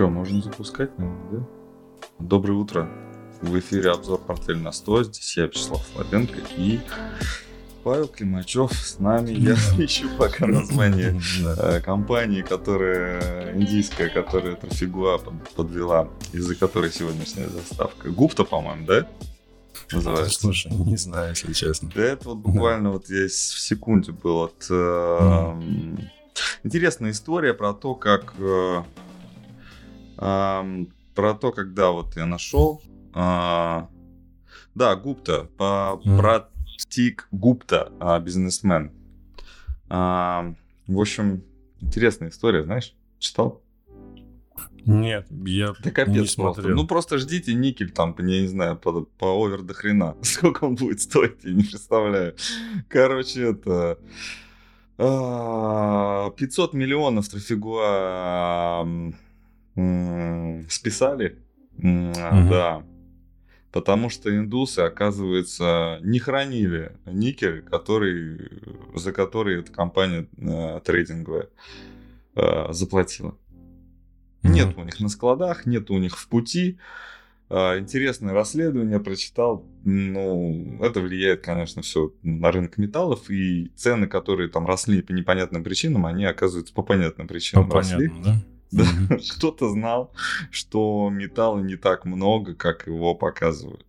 Че, можно запускать, наверное, да? Доброе утро. В эфире обзор портфель на 100. Здесь я, Вячеслав Слабенко и Павел Климачев с нами. Я ищу пока название э, компании, которая индийская, которая Трафигуа подвела, из-за которой сегодняшняя заставка. Гупта, по-моему, да? Называется. Слушай, не знаю, если честно. Да это вот буквально вот я в секунде был от... Э, интересная история про то, как... Про то, когда вот я нашел... да, Гупта. Стик Гупта, а, бизнесмен. А, в общем, интересная история, знаешь? Читал? Нет, я да капец не смотрел. Просто. Ну просто ждите никель там, я не знаю, по, по овер до хрена. Сколько он будет стоить, я не представляю. Короче, это... 500 а, миллионов трафигуа списали. Угу. Да. Потому что индусы, оказывается, не хранили никель, который, за который эта компания э, трейдинговая э, заплатила. Mm-hmm. Нет у них на складах, нет у них в пути. Э, интересное расследование прочитал. Ну, это влияет, конечно, все на рынок металлов. И цены, которые там росли по непонятным причинам, они, оказывается, по понятным причинам по росли. Понятно, да? Да, mm-hmm. кто-то знал, что металла не так много, как его показывают.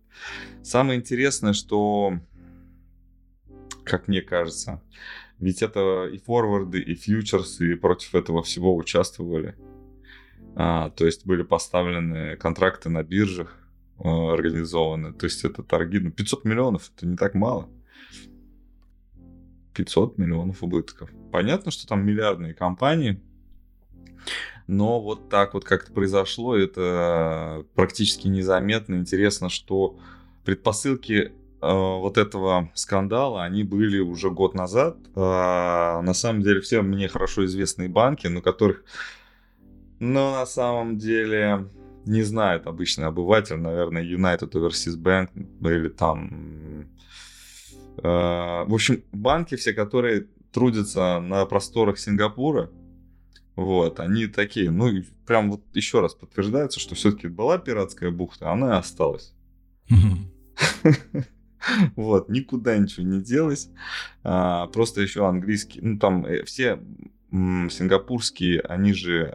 Самое интересное, что, как мне кажется, ведь это и форварды, и фьючерсы, и против этого всего участвовали. А, то есть были поставлены контракты на биржах, э, организованы. То есть это торги. Ну, 500 миллионов это не так мало. 500 миллионов убытков. Понятно, что там миллиардные компании, но вот так вот как-то произошло, это практически незаметно. Интересно, что предпосылки э, вот этого скандала, они были уже год назад. Э, на самом деле все мне хорошо известные банки, но которых, но на самом деле не знает обычный обыватель, наверное, United Overseas Bank или там... Э, в общем, банки все, которые трудятся на просторах Сингапура, вот, они такие, ну, прям вот еще раз подтверждается, что все-таки была пиратская бухта, она и осталась. Вот, никуда ничего не делось. А, просто еще английский, ну, там э, все сингапурские, они же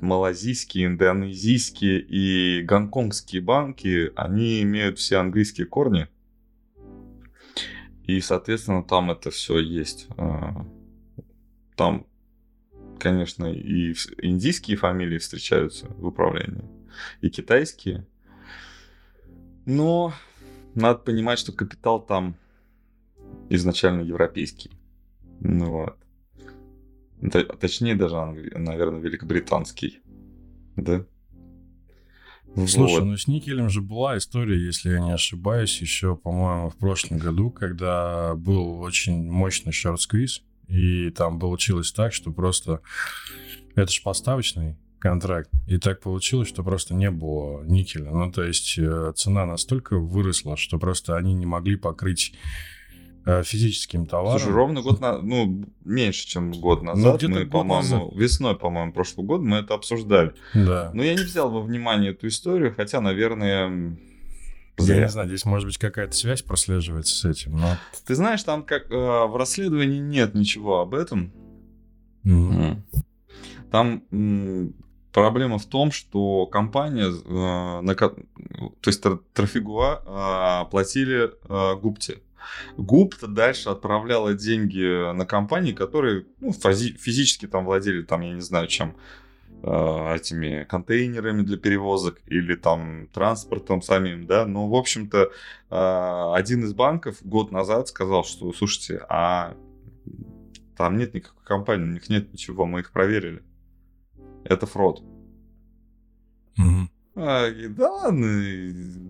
малазийские, индонезийские и гонконгские банки, они имеют все английские корни. И, соответственно, там это все есть. А, там, конечно, и индийские фамилии встречаются в управлении, и китайские. Но надо понимать, что капитал там изначально европейский. Ну вот. Точнее, даже, наверное, великобританский. Да? Слушай, вот. ну с никелем же была история, если я не ошибаюсь, еще, по-моему, в прошлом году, когда был очень мощный шорт-сквиз. И там получилось так, что просто... Это же поставочный контракт. И так получилось, что просто не было никеля. Ну, то есть э, цена настолько выросла, что просто они не могли покрыть э, физическим товаром. Слушай, ровно год на, ну меньше, чем год ну, назад, ну, мы, по-моему, весной, по-моему, прошлого года мы это обсуждали. Да. Но я не взял во внимание эту историю, хотя, наверное, я не знаю, здесь может быть какая-то связь прослеживается с этим, но... Ты знаешь, там как э, в расследовании нет ничего об этом. Mm-hmm. Там м, проблема в том, что компания, э, на, то есть Трафигуа э, платили э, Гупте. Гупта дальше отправляла деньги на компании, которые ну, физи- физически там владели, там, я не знаю, чем Э, этими контейнерами для перевозок или там транспортом самим, да, но, в общем-то, э, один из банков год назад сказал, что, слушайте, а там нет никакой компании, у них нет ничего, мы их проверили. Это фрод. Угу. А, и, да ладно,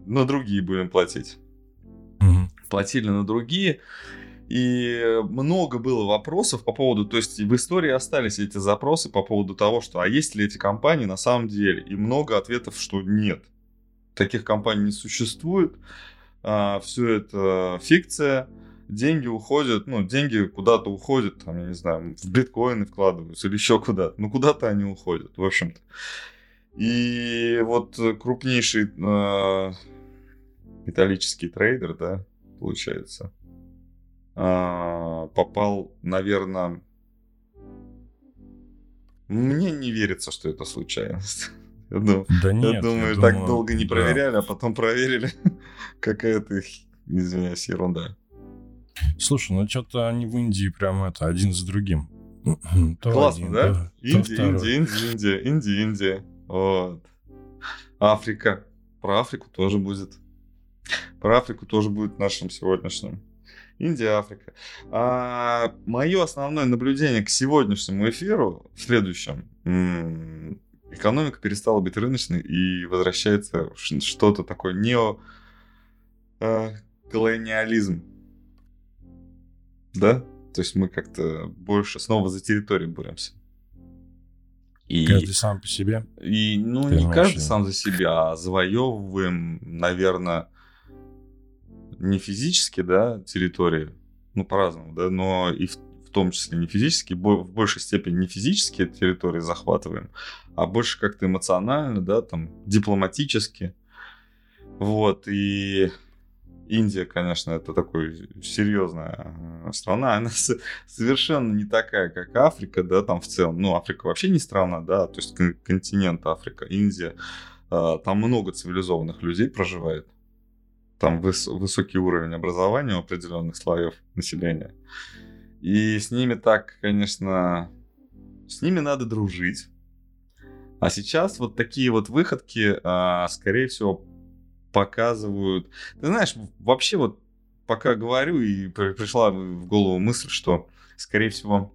на другие будем платить. Угу. Платили на другие. И много было вопросов по поводу, то есть в истории остались эти запросы по поводу того, что а есть ли эти компании на самом деле. И много ответов, что нет. Таких компаний не существует. А, все это фикция. деньги уходят, ну, деньги куда-то уходят, там, я не знаю, в биткоины вкладываются или еще куда-то. Ну, куда-то они уходят, в общем-то. И вот крупнейший э, металлический трейдер, да, получается, попал, наверное... Мне не верится, что это случайность. Я думаю, да нет, я думаю, я так думаю, долго не проверяли, да. а потом проверили. Какая-то, извиняюсь, ерунда. Слушай, ну что-то они в Индии прям это один за другим. То Классно, один, да? Индия, Индия, Индия, Индия, Индия, Индия. Вот. Африка. Про Африку тоже будет. Про Африку тоже будет нашим сегодняшним. Индия, Африка. А мое основное наблюдение к сегодняшнему эфиру в следующем. Экономика перестала быть рыночной и возвращается что-то такое нео э, колониализм. Да? То есть мы как-то больше снова за территорию боремся. И, каждый сам по себе? И, ну, не каждый сам за себя, а завоевываем, наверное, не физически, да, территории, ну, по-разному, да, но и в, в том числе не физически, в большей степени не физические территории захватываем, а больше как-то эмоционально, да, там, дипломатически. Вот, и Индия, конечно, это такой серьезная э, страна. Она совершенно не такая, как Африка, да, там в целом. Ну, Африка вообще не страна, да, то есть континент Африка, Индия. Э, там много цивилизованных людей проживает. Там выс высокий уровень образования у определенных слоев населения. И с ними так, конечно, с ними надо дружить. А сейчас вот такие вот выходки, э, скорее всего, показывают. Ты знаешь, вообще вот пока говорю, и пришла в голову мысль, что, скорее всего,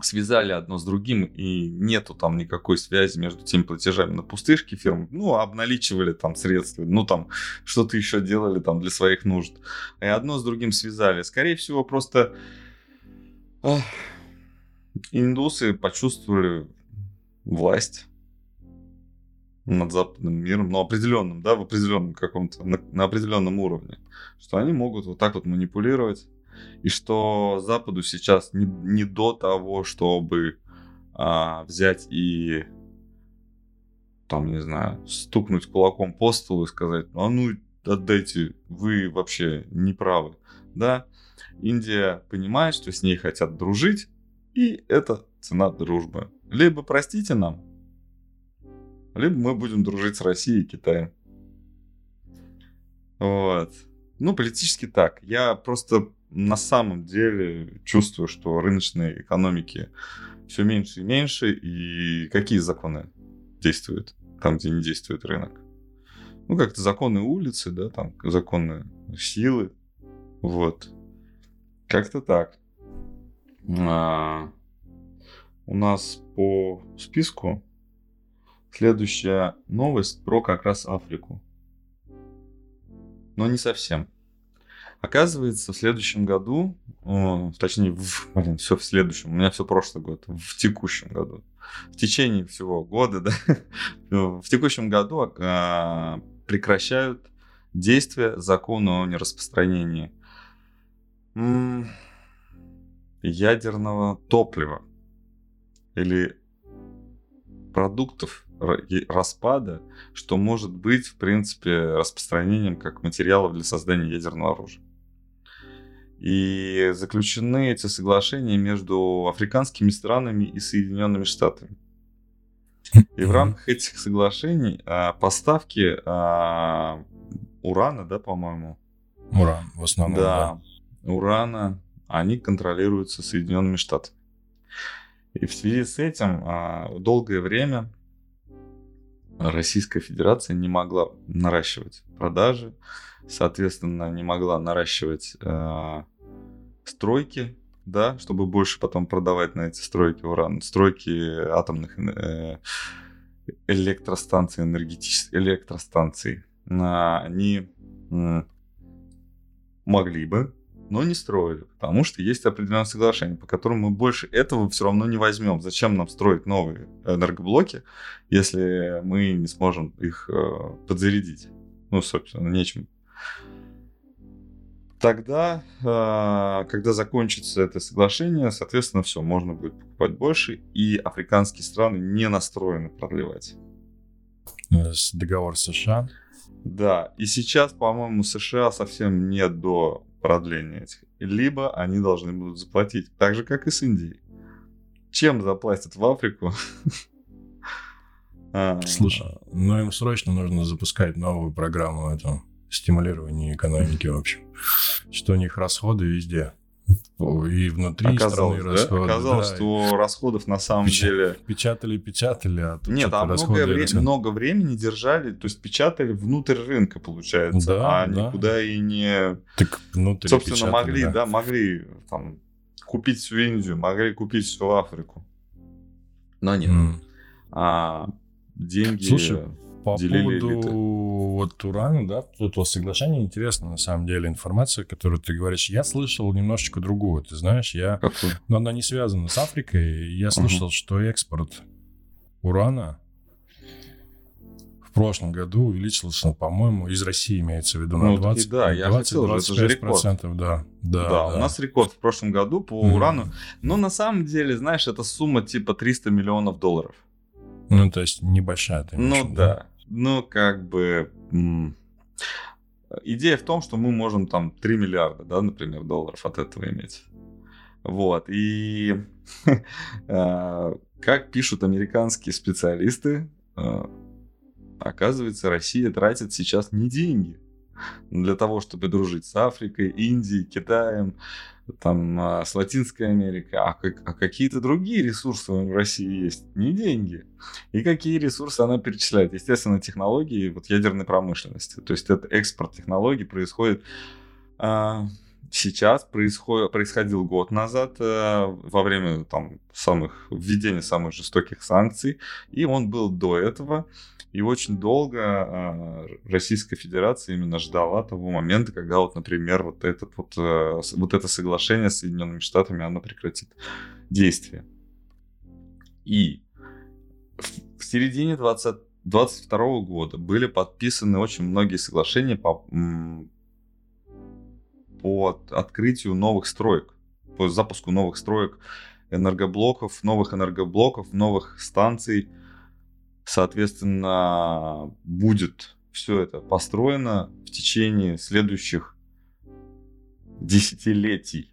связали одно с другим, и нету там никакой связи между теми платежами на пустышки фирмы. Ну, обналичивали там средства, ну, там что-то еще делали там для своих нужд. И одно с другим связали. Скорее всего, просто ах, индусы почувствовали власть над западным миром, но определенным, да, в определенном каком-то, на, на определенном уровне, что они могут вот так вот манипулировать, и что Западу сейчас не, не до того, чтобы а, взять и там, не знаю, стукнуть кулаком по столу и сказать, а ну отдайте, вы вообще не правы, да. Индия понимает, что с ней хотят дружить, и это цена дружбы. Либо простите нам, либо мы будем дружить с Россией и Китаем. Вот. Ну, политически так. Я просто на самом деле чувствую, что рыночной экономики все меньше и меньше, и какие законы действуют там, где не действует рынок. Ну, как-то законы улицы, да, там законы силы. Вот. Как-то так. А, у нас по списку Следующая новость про как раз Африку. Но не совсем. Оказывается, в следующем году, о, точнее, в, блин, все в следующем, у меня все прошлый год, в текущем году, в течение всего года, да, в текущем году а, прекращают действие закона о нераспространении ядерного топлива или продуктов распада, что может быть, в принципе, распространением как материалов для создания ядерного оружия. И заключены эти соглашения между африканскими странами и Соединенными Штатами. И в рамках этих соглашений а, поставки а, урана, да, по-моему? Уран, в основном. Да, да, урана, они контролируются Соединенными Штатами. И в связи с этим а, долгое время Российская Федерация не могла наращивать продажи, соответственно, не могла наращивать э, стройки, да, чтобы больше потом продавать на эти стройки уран, стройки атомных э, электростанций, энергетических электростанций. Э, они э, могли бы но не строили, потому что есть определенное соглашение, по которому мы больше этого все равно не возьмем. Зачем нам строить новые энергоблоки, если мы не сможем их э, подзарядить? Ну, собственно, нечем. Тогда, а, когда закончится это соглашение, соответственно, все, можно будет покупать больше, и африканские страны не настроены продлевать. С договор США? Да, и сейчас, по-моему, США совсем нет до продления этих. Либо они должны будут заплатить, так же, как и с Индией. Чем заплатят в Африку? А, Слушай, ну им срочно нужно запускать новую программу этого стимулирования экономики, в общем. Что у них расходы везде. И внутри Оказалось, страны да? расходы. Оказалось, да. что расходов на самом Печ... деле... Печатали, печатали, а тут Нет, а много, вре... много времени держали, то есть печатали внутрь рынка, получается, да, а да. никуда и не... Так внутрь Собственно, печатали, могли, да. да, могли там купить всю Индию, могли купить всю Африку. Но нет. Mm. А, деньги... Слушай, по делили поводу элиты. вот урана, да, этого соглашения интересно на самом деле информация, которую ты говоришь. Я слышал немножечко другую, ты знаешь, я... Какую? Но она не связана с Африкой. Я слышал, угу. что экспорт урана в прошлом году увеличился, по-моему, из России имеется в виду на ну, 20, да, я 20, хотел, 25 это же процентов, да, да, да, да. У нас рекорд в прошлом году по mm. урану. Но на самом деле, знаешь, это сумма типа 300 миллионов долларов. Ну, то есть небольшая. Ты ну да. да. Ну, как бы... Идея в том, что мы можем там 3 миллиарда, да, например, долларов от этого иметь. Вот. И а, как пишут американские специалисты, а, оказывается, Россия тратит сейчас не деньги для того, чтобы дружить с Африкой, Индией, Китаем, там, а, с Латинской Америкой, а, как, а какие-то другие ресурсы в России есть, не деньги. И какие ресурсы она перечисляет? Естественно, технологии вот, ядерной промышленности. То есть это экспорт технологий происходит а, сейчас, происходит, происходил год назад а, во время там, самых, введения самых жестоких санкций, и он был до этого. И очень долго э, Российская Федерация именно ждала того момента, когда вот, например, вот, этот вот, э, вот это соглашение с Соединенными Штатами, оно прекратит действие. И в середине 20, 22 года были подписаны очень многие соглашения по, по открытию новых строек, по запуску новых строек энергоблоков, новых энергоблоков, новых станций, Соответственно, будет все это построено в течение следующих десятилетий.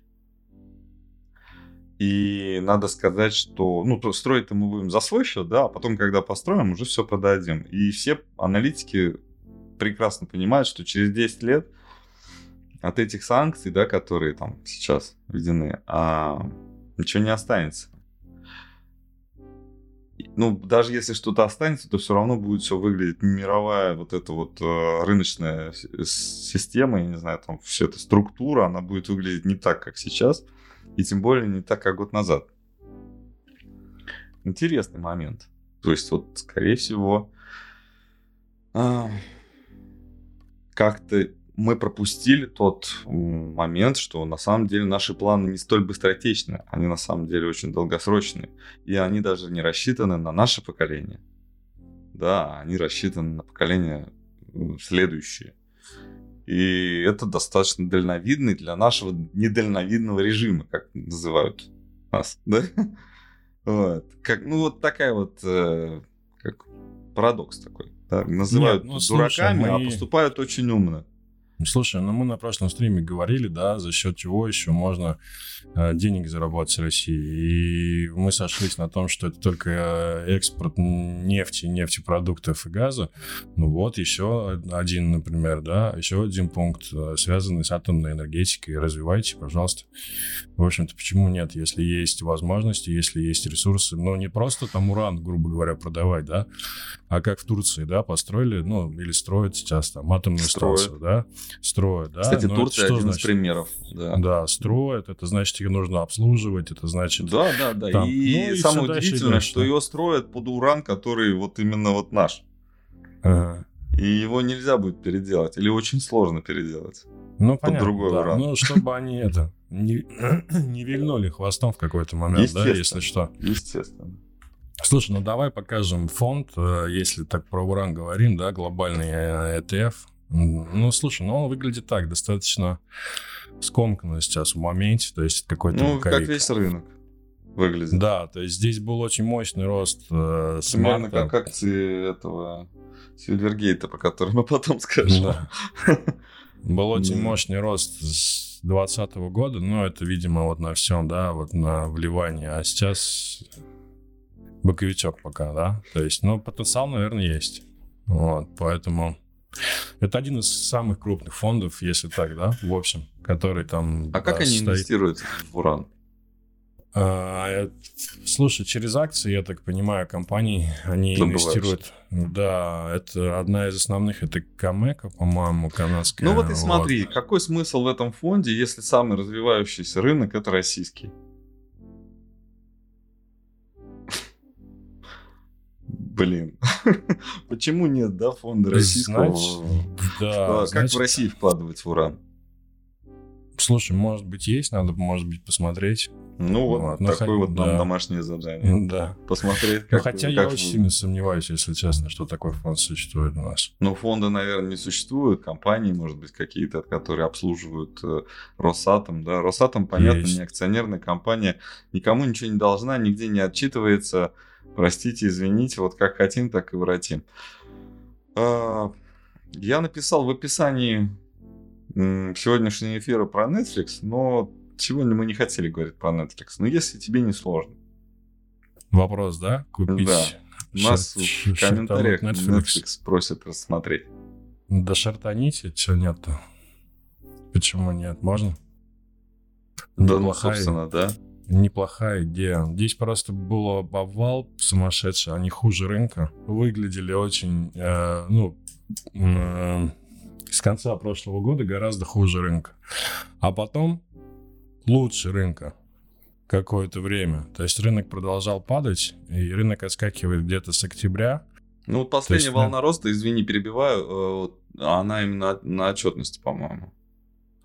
И надо сказать, что ну, то строить мы будем за свой счет, да, а потом, когда построим, уже все продадим. И все аналитики прекрасно понимают, что через 10 лет от этих санкций, да, которые там сейчас введены, а, ничего не останется ну, даже если что-то останется, то все равно будет все выглядеть мировая вот эта вот э, рыночная система, я не знаю, там вся эта структура, она будет выглядеть не так, как сейчас, и тем более не так, как год назад. Интересный момент. То есть, вот, скорее всего, э, как-то мы пропустили тот момент, что на самом деле наши планы не столь быстротечны, они на самом деле очень долгосрочные, и они даже не рассчитаны на наше поколение. Да, они рассчитаны на поколение следующее. И это достаточно дальновидный для нашего недальновидного режима, как называют нас, да? Вот. Как, ну, вот такая вот, э, как парадокс такой. Да? Называют Нет, ну, дураками, слушай, а мы... а поступают очень умно. Слушай, ну мы на прошлом стриме говорили, да, за счет чего еще можно э, денег заработать в России. И мы сошлись на том, что это только э, экспорт нефти, нефтепродуктов и газа. Ну вот еще один, например, да, еще один пункт, э, связанный с атомной энергетикой. Развивайте, пожалуйста. В общем-то, почему нет? Если есть возможности, если есть ресурсы, ну не просто там уран, грубо говоря, продавать, да, а как в Турции, да, построили, ну или строят сейчас там атомную строят. станцию, да, строят, да. Кстати, Но Турция один значит? из примеров. Да. да, строят, это значит, ее нужно обслуживать, это значит... Да, да, да. Там, и, ну, и самое удивительное, что ее строят под уран, который вот именно вот наш. Ага. И его нельзя будет переделать, или очень сложно переделать. Ну, под понятно, другой да. уран. Ну, чтобы они это не, не вильнули хвостом в какой-то момент, да, если что. Естественно. Слушай, ну давай покажем фонд, э, если так про уран говорим, да, глобальный ETF, Ну, слушай, ну он выглядит так, достаточно скомканно сейчас в моменте, то есть какой-то Ну, как весь рынок выглядит. Да, то есть здесь был очень мощный рост э, Примерно как акции этого Сильвергейта, который мы потом скажем. Да. Был очень мощный рост с 2020 года, но это, видимо, вот на всем, да, вот на вливании. А сейчас боковичок пока, да. То есть, ну, потенциал, наверное, есть. Вот, поэтому это один из самых крупных фондов, если так, да, в общем, который там... А как да, они стоит. инвестируют в уран? А, э, Слушай, через акции, я так понимаю, компании, они Добывают. инвестируют. Да, это одна из основных, это Камека, по-моему, канадская. Ну вот и вот. смотри, какой смысл в этом фонде, если самый развивающийся рынок это российский? Блин, почему нет, да, фонда российского? Знаешь, да, как значит, в России вкладывать в уран? Слушай, может быть, есть, надо, может быть, посмотреть. Ну вот Вот, ну, такое хоть- вот нам да. домашнее задание. Да. Посмотреть, Ну, как... хотя я как очень вы- сильно сомневаюсь, если честно, что такой фонд существует у нас. Ну, фонда, наверное, не существует. Компании, может быть, какие-то, которые обслуживают э, Росатом. Да, Росатом, понятно, Есть. не акционерная компания, никому ничего не должна, нигде не отчитывается. Простите, извините, вот как хотим, так и воротим. А, Я написал в описании сегодняшнего эфира про Netflix, но сегодня мы не хотели говорить про Netflix. Но если тебе не сложно, Вопрос, да? Купить Да. у нас в комментариях шартануть Netflix. просят рассмотреть. Да шартаните, что нет-то? Почему нет? Можно? Да, ну, собственно, да. Неплохая идея. Здесь просто был обвал сумасшедший, они хуже рынка. Выглядели очень, э, ну, м, с конца прошлого года гораздо хуже рынка. А потом лучше рынка какое-то время. То есть рынок продолжал падать, и рынок отскакивает где-то с октября. Ну, вот последняя есть, волна роста, извини, перебиваю, э, вот, она именно на отчетности, по-моему.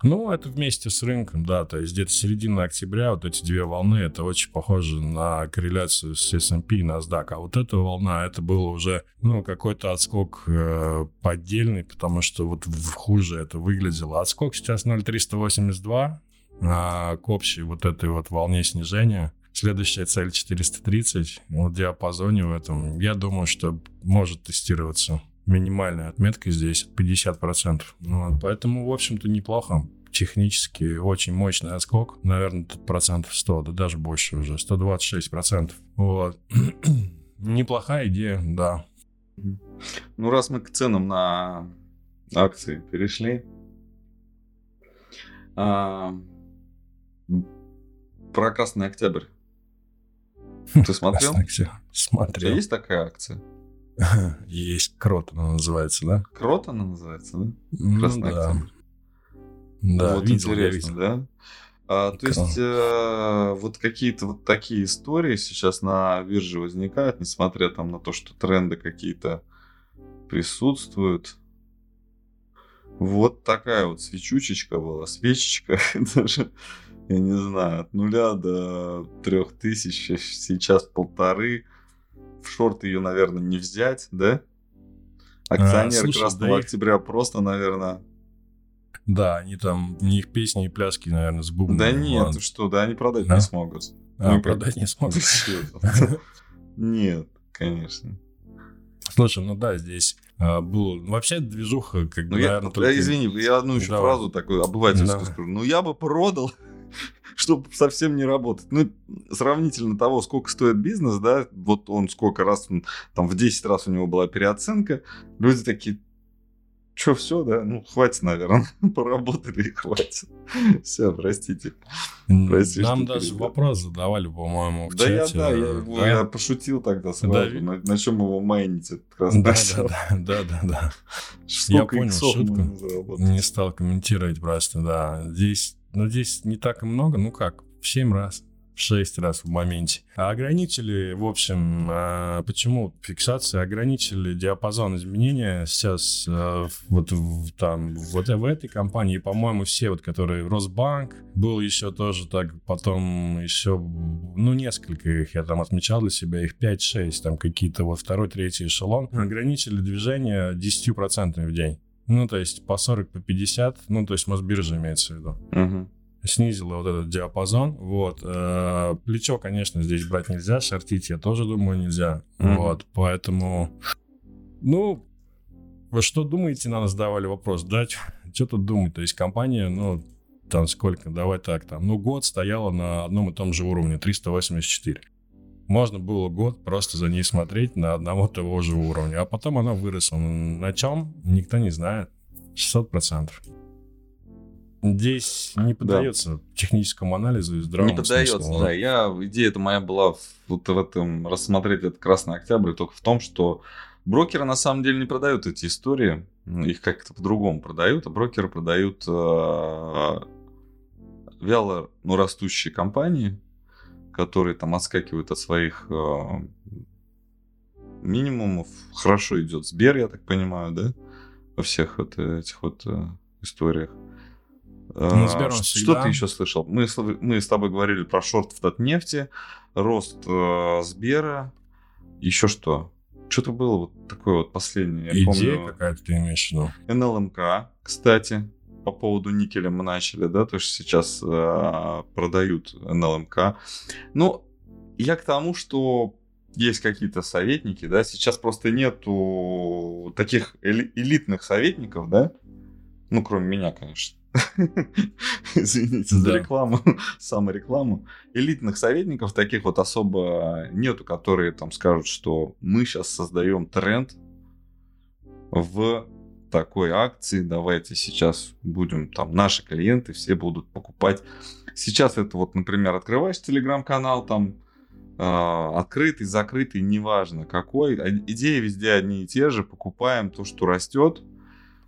Ну, это вместе с рынком, да, то есть где-то середина октября, вот эти две волны, это очень похоже на корреляцию с S&P и NASDAQ, а вот эта волна, это было уже, ну, какой-то отскок э, поддельный, потому что вот в- хуже это выглядело. Отскок сейчас 0,382 а, к общей вот этой вот волне снижения. Следующая цель 430, вот диапазоне в этом, я думаю, что может тестироваться минимальная отметка здесь 50%. Ну, вот, поэтому, в общем-то, неплохо. Технически очень мощный отскок. Наверное, тут процентов 100, да даже больше уже. 126 процентов. Вот. Неплохая идея, да. Ну, раз мы к ценам на акции перешли. а, про Красный Октябрь. Ты смотрел? Октябрь. У тебя Смотрел. есть такая акция? Есть крот, она называется, да? Крот она называется, да? Ну Красный да. Октябрь. Да, вот видел, я интересно, видел. да? А, то есть э, вот какие-то вот такие истории сейчас на бирже возникают, несмотря там на то, что тренды какие-то присутствуют. Вот такая вот свечучечка была, свечечка даже, я не знаю, от нуля до трех тысяч, сейчас полторы. В шорт ее, наверное, не взять, да? Акционер слушай, Красного да Октября просто, наверное, Да, они там, у них песни и пляски, наверное, с бубном. Да нет, Ладно. что, да, они продать Да? не смогут. А, ну, продать не смогут. Нет, конечно. Слушай, ну да, здесь а, было... ну, Вообще движуха, как бы, Ну, я, наверное, я, извини, я одну еще Давай. фразу такую обывательскую Давай. скажу. Ну, я бы продал, чтобы совсем не работать. Ну, сравнительно того, сколько стоит бизнес, да, вот он сколько раз, он, там, в 10 раз у него была переоценка, люди такие, что, все, да, ну, хватит, наверное, поработали и хватит. Все, простите. Прости, Нам даже перебил. вопрос задавали, по-моему, в Да я, чате. да, я, э, его- да? я пошутил тогда сразу, Да, на, на чем его майнить, Да, октябрь. да, да, да, да. Сколько понял иксов шутку. Не стал комментировать просто, да. Здесь, ну, здесь не так и много, ну как, в 7 раз, в 6 раз в моменте. А ограничили, в общем, а, почему фиксация? Ограничили диапазон изменения сейчас а, вот в, там, вот в этой компании, по-моему, все вот, которые Росбанк, был еще тоже так, потом еще, ну, несколько их я там отмечал для себя, их 5-6, там какие-то вот второй, третий эшелон, ограничили движение 10% в день. Ну, то есть по 40, по 50, ну, то есть Мосбиржа имеется в виду. Угу. Снизила вот этот диапазон. Вот. Э, плечо, конечно, здесь брать нельзя, шортить я тоже думаю нельзя. Угу. Вот, поэтому... Ну, вы что думаете, нам задавали вопрос, да? Что тут думать? То есть компания, ну, там сколько, давай так, там, ну, год стояла на одном и том же уровне, 384. Можно было год просто за ней смотреть на одного того же уровня, а потом она выросла. На чем? Никто не знает. 600%. Здесь не поддается да. техническому анализу и здравому Не поддается, смыслу. да. Я, идея эта моя была вот в этом рассмотреть этот Красный Октябрь только в том, что брокеры на самом деле не продают эти истории. Их как-то по-другому продают, а брокеры продают э, вяло ну, растущие компании, которые там отскакивают от своих э, минимумов. Хорошо идет Сбер, я так понимаю, да? Во всех вот этих вот э, историях. Ну, Сбер, что, всегда... ты еще слышал? Мы, мы с тобой говорили про шорт в нефти, рост э, Сбера, еще что? Что-то было вот такое вот последнее. Я Идея помню, какая-то ты имеешь в виду? НЛМК, кстати, по поводу никеля мы начали, да, то, что сейчас э, продают НЛМК. Ну, я к тому, что есть какие-то советники, да, сейчас просто нету таких элитных советников, да, ну, кроме меня, конечно. Извините за рекламу, саморекламу. Элитных советников таких вот особо нету, которые там скажут, что мы сейчас создаем тренд в такой акции, давайте сейчас будем, там, наши клиенты все будут покупать. Сейчас это вот, например, открываешь телеграм-канал, там, э, открытый, закрытый, неважно какой, идеи везде одни и те же, покупаем то, что растет,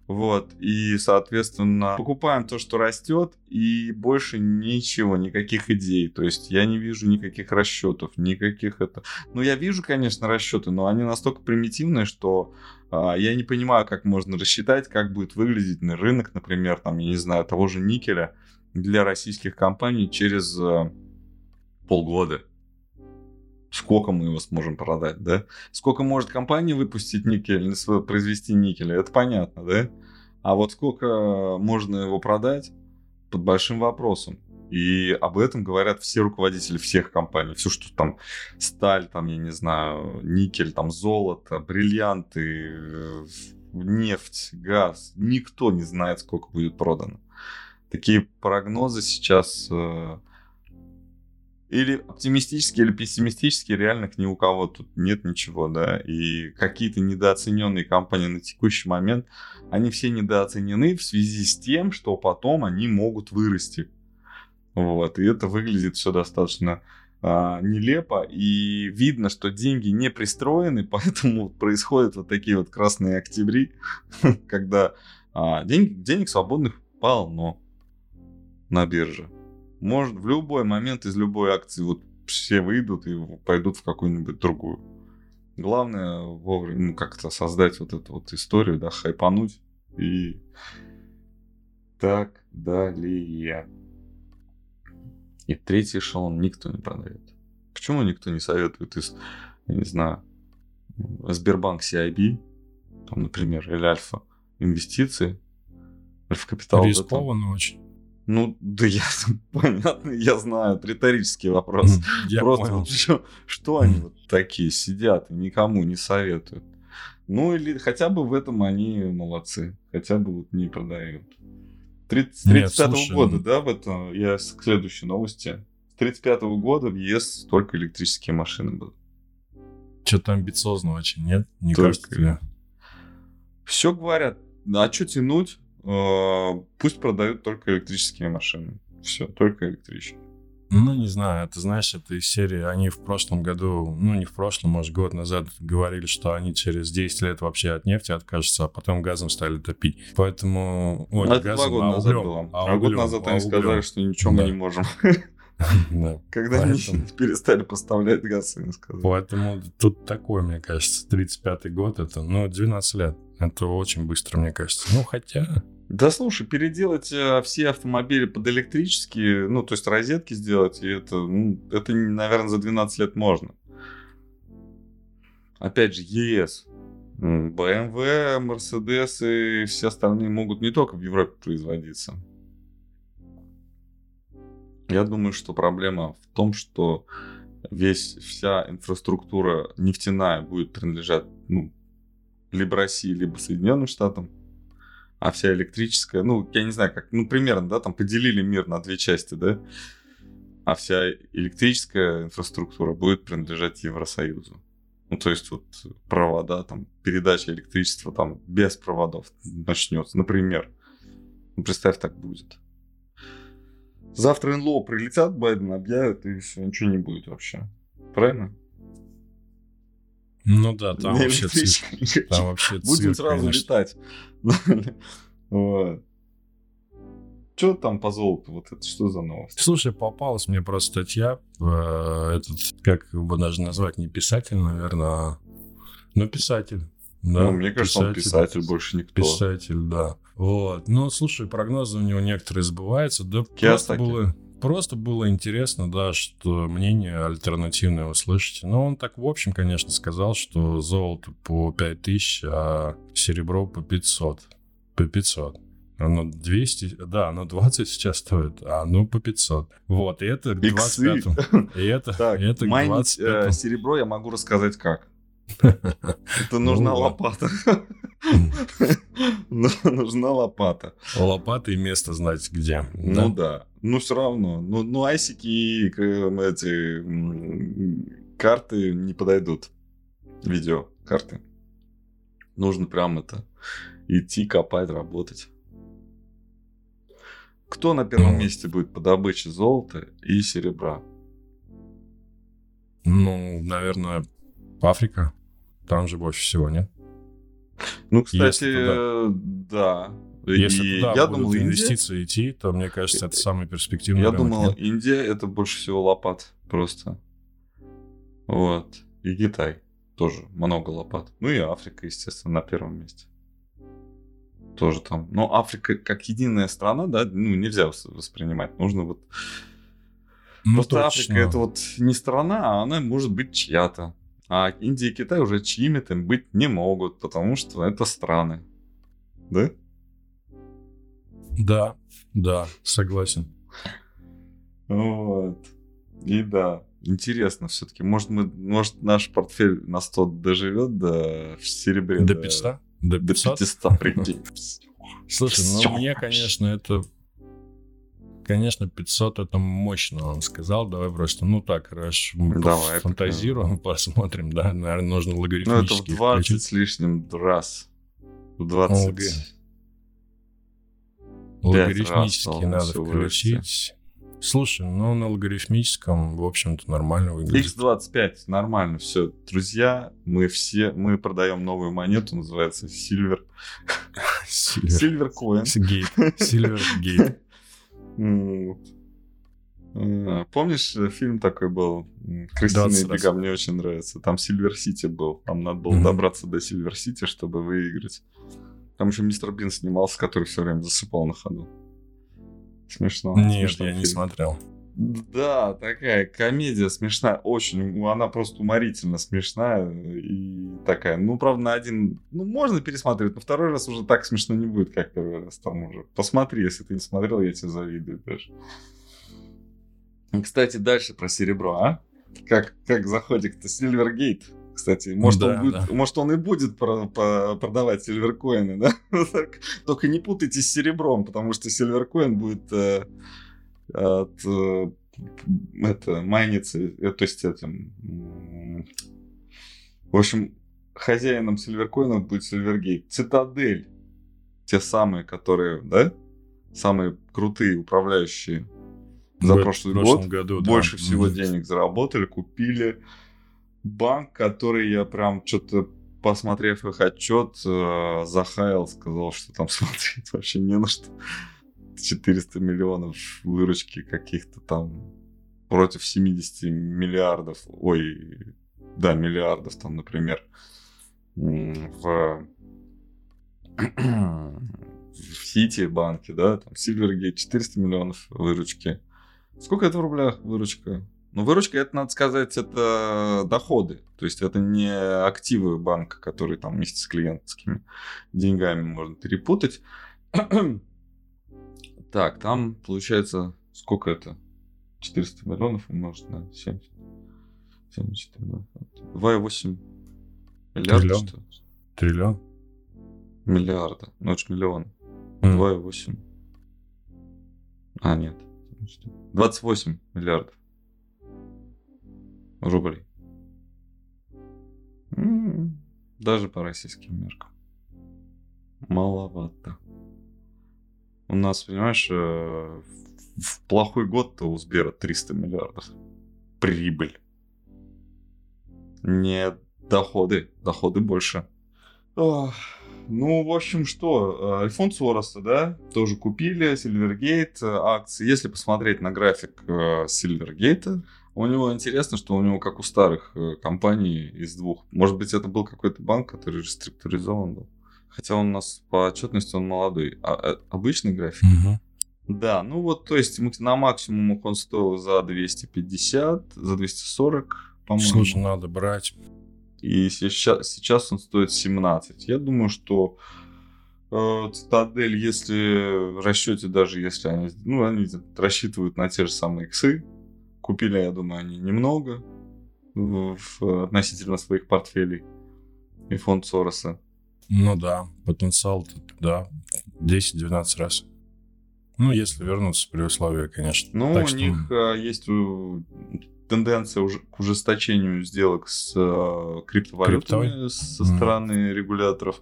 вот, и, соответственно, покупаем то, что растет, и больше ничего, никаких идей. То есть я не вижу никаких расчетов, никаких это... Ну, я вижу, конечно, расчеты, но они настолько примитивные, что я не понимаю, как можно рассчитать, как будет выглядеть на рынок, например, там, я не знаю, того же никеля для российских компаний через а, полгода сколько мы его сможем продать, да? Сколько может компания выпустить никель, произвести никель, это понятно, да? А вот сколько можно его продать, под большим вопросом. И об этом говорят все руководители всех компаний. Все, что там сталь, там, я не знаю, никель, там золото, бриллианты, нефть, газ. Никто не знает, сколько будет продано. Такие прогнозы сейчас э, или оптимистические, или пессимистические, реальных ни у кого тут нет ничего, да, и какие-то недооцененные компании на текущий момент, они все недооценены в связи с тем, что потом они могут вырасти. Вот, и это выглядит все достаточно а, нелепо, и видно, что деньги не пристроены, поэтому происходят вот такие вот красные октябри, когда а, денег, денег свободных полно на бирже может в любой момент из любой акции вот все выйдут и пойдут в какую-нибудь другую. Главное вовремя ну, как-то создать вот эту вот историю, да, хайпануть и так далее. И третий эшелон никто не продает. Почему никто не советует из, я не знаю, Сбербанк CIB, там, например, или Альфа инвестиции, Альфа Капитал. Рискованно очень. Ну, да я, понятно, я знаю, это риторический вопрос. Я Просто понял. Что, что они вот такие сидят и никому не советуют? Ну, или хотя бы в этом они молодцы. Хотя бы вот не продают. 30, 35 -го года, да, в этом, я к следующей новости. С 35 -го года в ЕС только электрические машины будут. Что-то амбициозно очень, нет? Не только... кажется тебе? Все говорят, а что тянуть? А, пусть продают только электрические машины. Все, только электрические. Ну, не знаю, ты знаешь, это из серии, они в прошлом году, ну, не в прошлом, может, год назад говорили, что они через 10 лет вообще от нефти откажутся, а потом газом стали топить. Поэтому... Ой, это газом, два года а назад было. А, а год назад они а сказали, что ничего мы не можем. Когда они перестали поставлять газ, они сказали. Поэтому тут такой, мне кажется, 35-й год, это, ну, 12 лет. Это очень быстро, мне кажется. Ну, хотя... Да слушай, переделать э, все автомобили под электрические, ну, то есть розетки сделать, и это, ну, это, наверное, за 12 лет можно. Опять же, ЕС. BMW, Mercedes и все остальные могут не только в Европе производиться. Я думаю, что проблема в том, что весь, вся инфраструктура нефтяная будет принадлежать ну, либо России, либо Соединенным Штатам, а вся электрическая, ну, я не знаю, как, ну, примерно, да, там поделили мир на две части, да, а вся электрическая инфраструктура будет принадлежать Евросоюзу. Ну, то есть вот провода, там, передача электричества там без проводов начнется, например. Ну, представь, так будет. Завтра НЛО прилетят, Байден объявит, и все, ничего не будет вообще. Правильно? Ну да, там вообще цирк. Там вообще Будем сразу конечно. летать. вот. Что там по золоту? Вот это что за новость? Слушай, попалась мне просто статья. Э, этот, как его даже назвать, не писатель, наверное, а... Ну, писатель. Да, ну, мне кажется, писатель, он писатель, больше никто. Писатель, да. Вот. Ну, слушай, прогнозы у него некоторые сбываются. Да просто было, просто было интересно, да, что мнение альтернативное услышать. Но он так, в общем, конечно, сказал, что золото по 5000, а серебро по 500. По 500. Оно 200, да, оно 20 сейчас стоит, а оно по 500. Вот, и это к 25 И это, это майнить 25 э, серебро я могу рассказать как. Это нужна ну лопата. Нужна лопата. Лопата и место знать где. Ну да. Ну все равно. Ну, ну айсики и эти карты не подойдут. Видео карты. Нужно прям это идти, копать, работать. Кто на первом месте будет по добыче золота и серебра? Ну, наверное, Африка. Там же больше всего, нет? Ну, кстати, Если да. Если и туда я будут думал, инвестиции Индия... идти, то мне кажется, это самый перспективный Я рынок, думал, нет? Индия это больше всего лопат просто. Вот. И Китай тоже много лопат. Ну и Африка, естественно, на первом месте тоже там. Но Африка как единая страна, да, ну, нельзя воспринимать. Нужно вот... Ну, Просто точно. Африка это вот не страна, а она может быть чья-то. А Индия и Китай уже чьими-то быть не могут, потому что это страны. Да? Да, да, согласен. Вот. И да, интересно все-таки. Может, мы, может, наш портфель на 100 доживет до в серебре. До 500? До 500? До 500, прикинь. Слушай, ну мне, конечно, это... Конечно, 500 это мощно, он сказал. Давай просто, ну так, раз мы Давай, фантазируем, посмотрим, да, наверное, нужно логарифмически Ну это в 20 включить. с лишним раз. В 20. Логарифмически надо включить. Слушай, ну на логарифмическом, в общем-то, нормально выглядит. X25, нормально, все. Друзья, мы все, мы продаем новую монету, называется Silver. Silver Coin. Silver Gate. Помнишь, э, фильм такой был? Кристина и Бега мне очень нравится. Там Сильвер Сити был. Там надо было добраться до Сильвер Сити, чтобы выиграть. Там еще мистер Бин снимался, который все время засыпал на ходу. Смешно. Нет, смешно я фильм. не смотрел. Да, такая комедия смешная, очень, она просто уморительно смешная и такая, ну, правда, на один, ну, можно пересматривать, но второй раз уже так смешно не будет, как первый раз, там уже. Посмотри, если ты не смотрел, я тебе завидую даже. Кстати, дальше про серебро, а? Как, как заходик-то Сильвергейт? Кстати, может, да, он будет, да. может он и будет про, про, продавать сильверкоины, да? Только не путайте с серебром, потому что сильверкоин будет э, от э, это майниться, э, то есть этим. В общем, хозяином сильверкоинов будет Сильвергейт. Цитадель. Те самые, которые, да? Самые крутые управляющие за прошлый год. Году, больше да. всего денег заработали, купили банк, который я прям что-то посмотрев их отчет, э, захаял, сказал, что там смотреть вообще не на что. 400 миллионов выручки каких-то там против 70 миллиардов, ой, да, миллиардов там, например, в, в Сити банке, да, там Сильвергейт 400 миллионов выручки. Сколько это в рублях выручка? Но выручка, это, надо сказать, это доходы. То есть это не активы банка, которые там вместе с клиентскими деньгами можно перепутать. Так, там получается, сколько это? 400 миллионов умножить на 70. 74, да. 2,8 миллиарда, Триллион. что Триллион? Миллиарда. Ну, это миллион. Mm. 2,8. А, нет. 28 миллиардов рублей. Даже по российским меркам. Маловато. У нас, понимаешь, э, в плохой год-то у Сбера 300 миллиардов. Прибыль. Не доходы. Доходы больше. Ох. Ну, в общем, что, э, Альфонсо Ороса, да, тоже купили, Silvergate э, акции. Если посмотреть на график Silvergate, у него интересно, что у него, как у старых э, компаний из двух, может быть, это был какой-то банк, который реструктуризован был. Хотя он у нас по отчетности он молодой. А, а обычный график? Угу. Да, ну вот, то есть на максимумах он стоил за 250, за 240, по-моему. Слушай, надо брать. И сейчас, сейчас он стоит 17. Я думаю, что э, Цитадель, если в расчете, даже если они, ну, они рассчитывают на те же самые иксы, Купили, я думаю, они немного в, в, относительно своих портфелей и фонд Сороса. Ну да, потенциал да, 10-12 раз. Ну, если вернуться при условии, конечно. Ну, так у что... них а, есть тенденция уже к ужесточению сделок с а, криптовалютами Криптой? со стороны mm. регуляторов.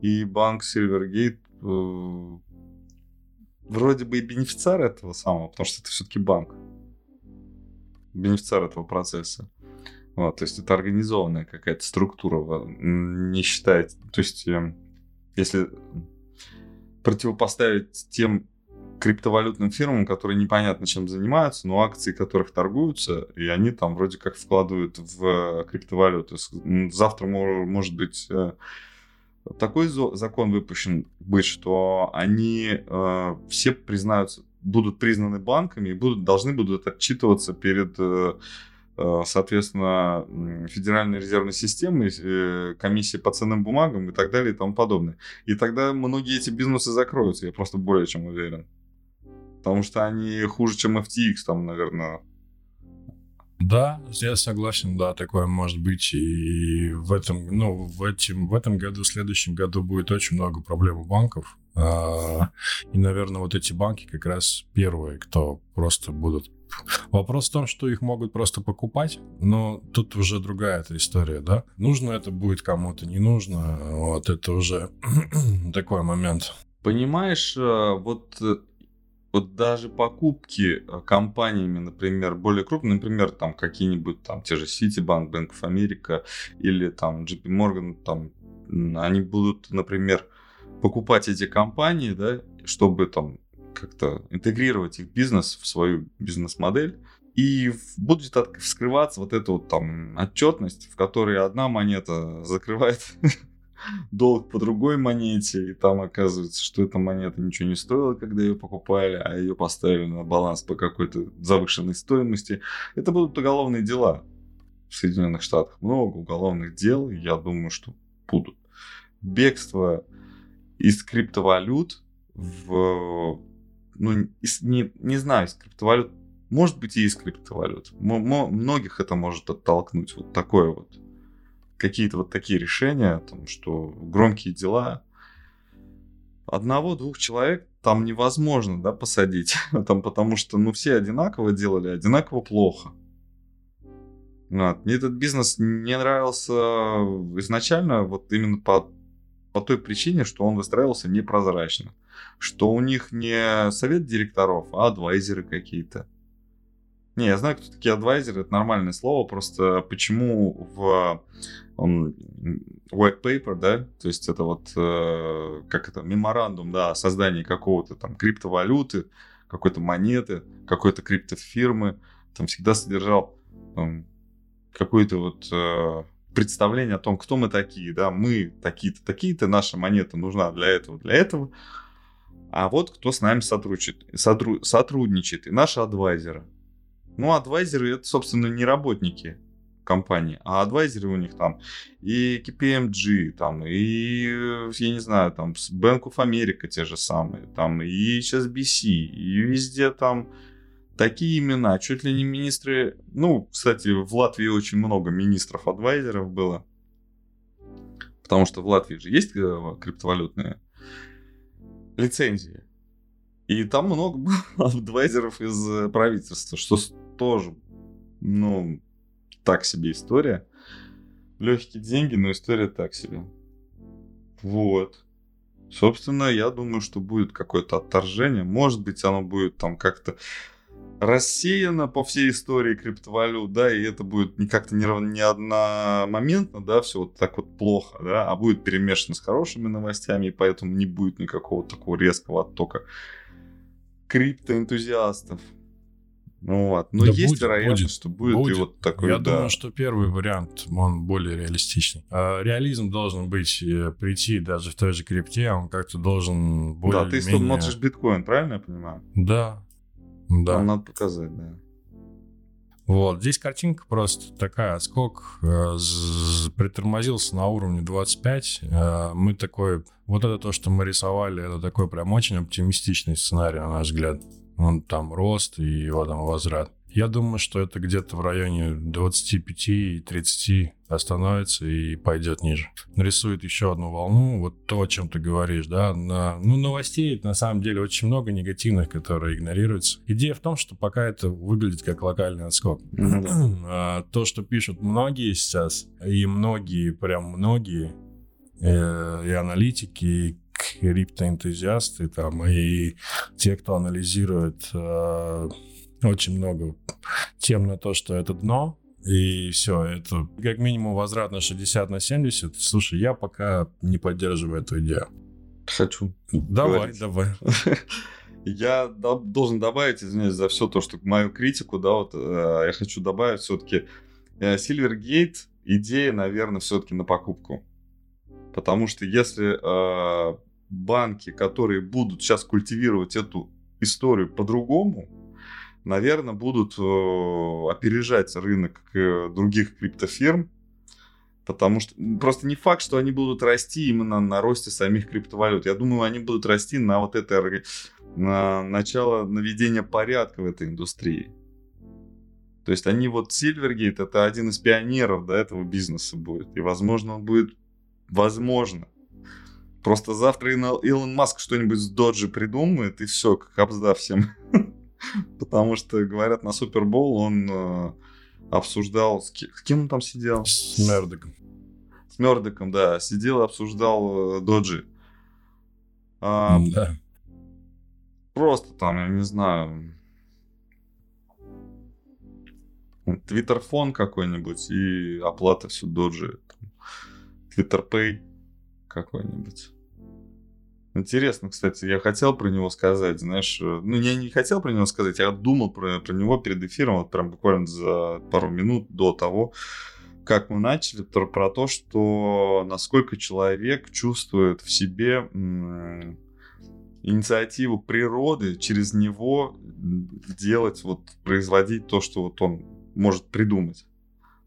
И банк Silvergate э, вроде бы и бенефициар этого самого, потому что это все-таки банк бенефициар этого процесса. Вот, то есть это организованная какая-то структура, не считает, то есть эм, если противопоставить тем криптовалютным фирмам, которые непонятно чем занимаются, но акции которых торгуются, и они там вроде как вкладывают в криптовалюту. Завтра может быть э, такой закон выпущен быть, что они э, все признаются будут признаны банками и будут, должны будут отчитываться перед, э, э, соответственно, Федеральной резервной системой, э, комиссией по ценным бумагам и так далее и тому подобное. И тогда многие эти бизнесы закроются, я просто более чем уверен. Потому что они хуже, чем FTX, там, наверное, да, я согласен, да, такое может быть. И в этом, ну, в, этим, в этом году, в следующем году будет очень много проблем у банков. А, и, наверное, вот эти банки как раз первые, кто просто будут Вопрос в том, что их могут просто покупать, но тут уже другая эта история, да? Нужно это будет кому-то, не нужно, вот это уже такой момент. Понимаешь, э, вот э, вот даже покупки э, компаниями, например, более крупные, например, там какие-нибудь там те же Citibank, Bank of America или там JP Morgan, там они будут, например, покупать эти компании, да, чтобы там как-то интегрировать их бизнес в свою бизнес-модель. И будет вскрываться вот эта вот там отчетность, в которой одна монета закрывает долг по другой монете, и там оказывается, что эта монета ничего не стоила, когда ее покупали, а ее поставили на баланс по какой-то завышенной стоимости. Это будут уголовные дела в Соединенных Штатах. Много уголовных дел, я думаю, что будут. Бегство из криптовалют в... Ну, не, не знаю, из криптовалют. Может быть, и из криптовалют. М- многих это может оттолкнуть. Вот такое вот. Какие-то вот такие решения, там, что громкие дела. Одного-двух человек там невозможно, да, посадить. там, потому что, ну, все одинаково делали, одинаково плохо. Вот. Мне этот бизнес не нравился изначально вот именно по по той причине, что он выстраивался непрозрачно. Что у них не совет директоров, а адвайзеры какие-то. Не, я знаю, кто такие адвайзеры, это нормальное слово, просто почему в он, white paper, да, то есть это вот, э, как это, меморандум, да, о создании какого-то там криптовалюты, какой-то монеты, какой-то криптофирмы, там всегда содержал там, какой-то вот э, представление о том, кто мы такие, да, мы такие-то, такие-то, наша монета нужна для этого, для этого. А вот кто с нами сотрудничает, сотру, сотрудничает и наши адвайзеры. Ну, адвайзеры это, собственно, не работники компании, а адвайзеры у них там и KPMG, там, и, я не знаю, там, Bank of America те же самые, там, и HSBC, и везде там такие имена, чуть ли не министры, ну, кстати, в Латвии очень много министров-адвайзеров было, потому что в Латвии же есть э, криптовалютные лицензии, и там много было адвайзеров из э, правительства, что тоже, ну, так себе история. Легкие деньги, но история так себе. Вот. Собственно, я думаю, что будет какое-то отторжение. Может быть, оно будет там как-то рассеяно по всей истории криптовалют, да, и это будет не как-то не, не одномоментно, да, все вот так вот плохо, да, а будет перемешано с хорошими новостями, и поэтому не будет никакого такого резкого оттока криптоэнтузиастов. Ну вот. Но да есть будет, вероятность, будет, что будет, будет и вот такой. Я да. думаю, что первый вариант, он более реалистичный. А реализм должен быть, э, прийти даже в той же крипте, он как-то должен более Да, ты менее... смотришь биткоин, правильно я понимаю? Да. Да. Нам надо показать, да. Вот, здесь картинка просто такая, отскок э, притормозился на уровне 25. Э, мы такой, вот это то, что мы рисовали, это такой прям очень оптимистичный сценарий, на наш взгляд он там рост и его там возврат. Я думаю, что это где-то в районе 25 и 30 остановится и пойдет ниже. Нарисует еще одну волну, вот то, о чем ты говоришь, да. На, ну, новостей на самом деле очень много негативных, которые игнорируются. Идея в том, что пока это выглядит как локальный отскок. А, то, что пишут многие сейчас, и многие, прям многие, э, и аналитики, и криптоэнтузиасты там и те, кто анализирует э, очень много тем на то, что это дно, и все, это как минимум возврат на 60 на 70. Слушай, я пока не поддерживаю эту идею. Хочу. Давай, говорить. давай. Я должен добавить, извиняюсь за все то, что мою критику, да, вот э, я хочу добавить все-таки э, Silvergate идея, наверное, все-таки на покупку. Потому что если э, банки, которые будут сейчас культивировать эту историю по-другому, наверное, будут э, опережать рынок э, других криптофирм, потому что просто не факт, что они будут расти именно на росте самих криптовалют. Я думаю, они будут расти на вот это на начало наведения порядка в этой индустрии. То есть они вот Silvergate это один из пионеров до этого бизнеса будет. И возможно он будет, возможно, Просто завтра Илон Маск что-нибудь с Доджи придумает, и все, как обздав всем. Потому что, говорят, на Супербол он э, обсуждал... С, кем, с кем он там сидел? С Мердоком. С Мердоком, да. Сидел и обсуждал э, Доджи. А, да. Просто там, я не знаю... Твиттерфон какой-нибудь и оплата все Доджи. Твиттерпей какой-нибудь. Интересно, кстати, я хотел про него сказать, знаешь, э, ну я не хотел про него сказать, я думал про, про него перед эфиром, вот прям буквально за пару минут до того, как мы начали, про, про то, что насколько человек чувствует в себе м- инициативу природы, через него делать, вот производить то, что вот он может придумать.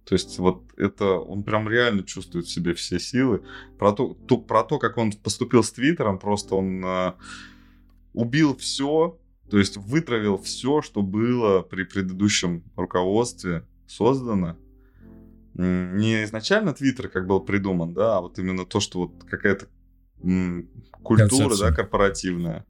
То есть вот это он прям реально чувствует в себе все силы. Про то, то, про то как он поступил с Твиттером, просто он э, убил все, то есть вытравил все, что было при предыдущем руководстве создано. Не изначально Твиттер как был придуман, да, а вот именно то, что вот какая-то культура, Концепция. да, корпоративная.